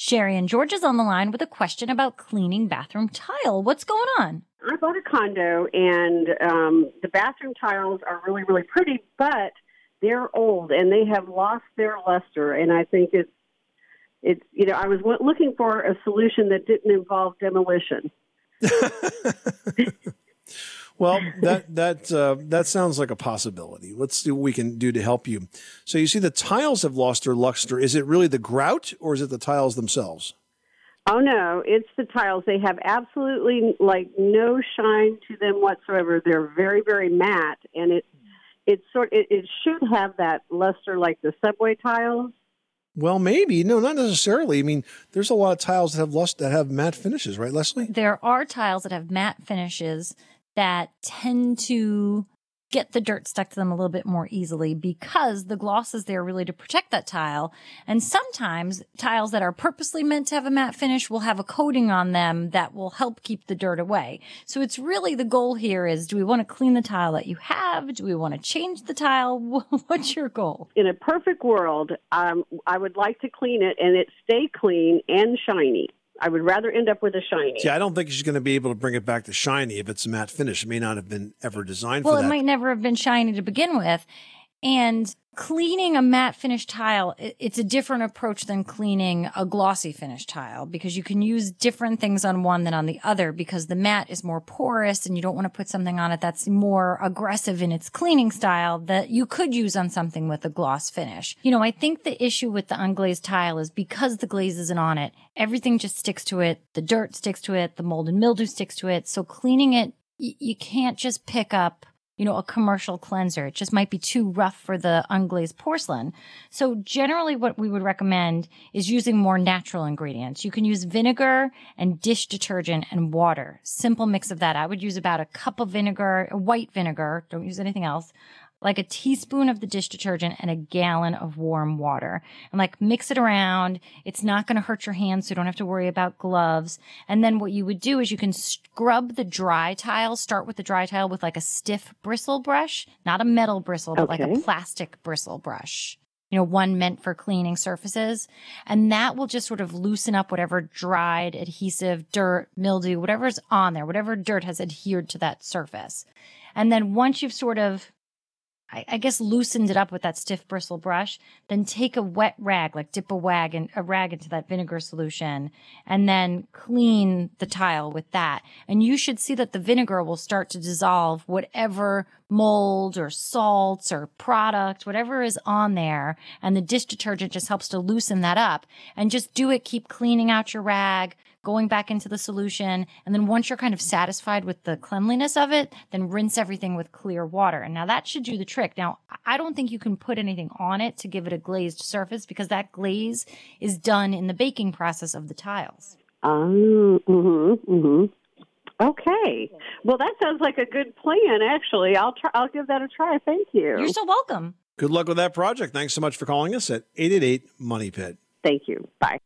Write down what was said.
Sherry in Georgia is on the line with a question about cleaning bathroom tile. What's going on? I bought a condo, and um, the bathroom tiles are really, really pretty, but they're old and they have lost their luster. And I think it's, it's you know, I was w- looking for a solution that didn't involve demolition. Well, that that uh, that sounds like a possibility. Let's see what we can do to help you. So you see, the tiles have lost their luster. Is it really the grout, or is it the tiles themselves? Oh no, it's the tiles. They have absolutely like no shine to them whatsoever. They're very very matte, and it it sort it, it should have that luster like the subway tiles. Well, maybe no, not necessarily. I mean, there's a lot of tiles that have lust that have matte finishes, right, Leslie? There are tiles that have matte finishes that tend to get the dirt stuck to them a little bit more easily because the gloss is there really to protect that tile. And sometimes tiles that are purposely meant to have a matte finish will have a coating on them that will help keep the dirt away. So it's really the goal here is do we want to clean the tile that you have? Do we want to change the tile? What's your goal? In a perfect world, um, I would like to clean it and it stay clean and shiny. I would rather end up with a shiny. See, I don't think she's going to be able to bring it back to shiny if it's a matte finish. It may not have been ever designed well, for that. it might never have been shiny to begin with. And cleaning a matte finish tile, it's a different approach than cleaning a glossy finish tile because you can use different things on one than on the other because the matte is more porous and you don't want to put something on it that's more aggressive in its cleaning style that you could use on something with a gloss finish. You know, I think the issue with the unglazed tile is because the glaze isn't on it, everything just sticks to it. The dirt sticks to it. The mold and mildew sticks to it. So cleaning it, you can't just pick up you know, a commercial cleanser. It just might be too rough for the unglazed porcelain. So generally what we would recommend is using more natural ingredients. You can use vinegar and dish detergent and water. Simple mix of that. I would use about a cup of vinegar, white vinegar. Don't use anything else like a teaspoon of the dish detergent and a gallon of warm water and like mix it around. It's not going to hurt your hands. So you don't have to worry about gloves. And then what you would do is you can scrub the dry tile, start with the dry tile with like a stiff bristle brush, not a metal bristle, but okay. like a plastic bristle brush. You know, one meant for cleaning surfaces. And that will just sort of loosen up whatever dried adhesive, dirt, mildew, whatever's on there, whatever dirt has adhered to that surface. And then once you've sort of I, I, guess loosened it up with that stiff bristle brush, then take a wet rag, like dip a wag and a rag into that vinegar solution and then clean the tile with that. And you should see that the vinegar will start to dissolve whatever mold or salts or product, whatever is on there. And the dish detergent just helps to loosen that up and just do it. Keep cleaning out your rag, going back into the solution. And then once you're kind of satisfied with the cleanliness of it, then rinse everything with clear water. And now that should do the trick. Now, I don't think you can put anything on it to give it a glazed surface because that glaze is done in the baking process of the tiles. Oh, mm-hmm, mm-hmm. Okay. Well, that sounds like a good plan. Actually, I'll try. I'll give that a try. Thank you. You're so welcome. Good luck with that project. Thanks so much for calling us at 888 Money Pit. Thank you. Bye.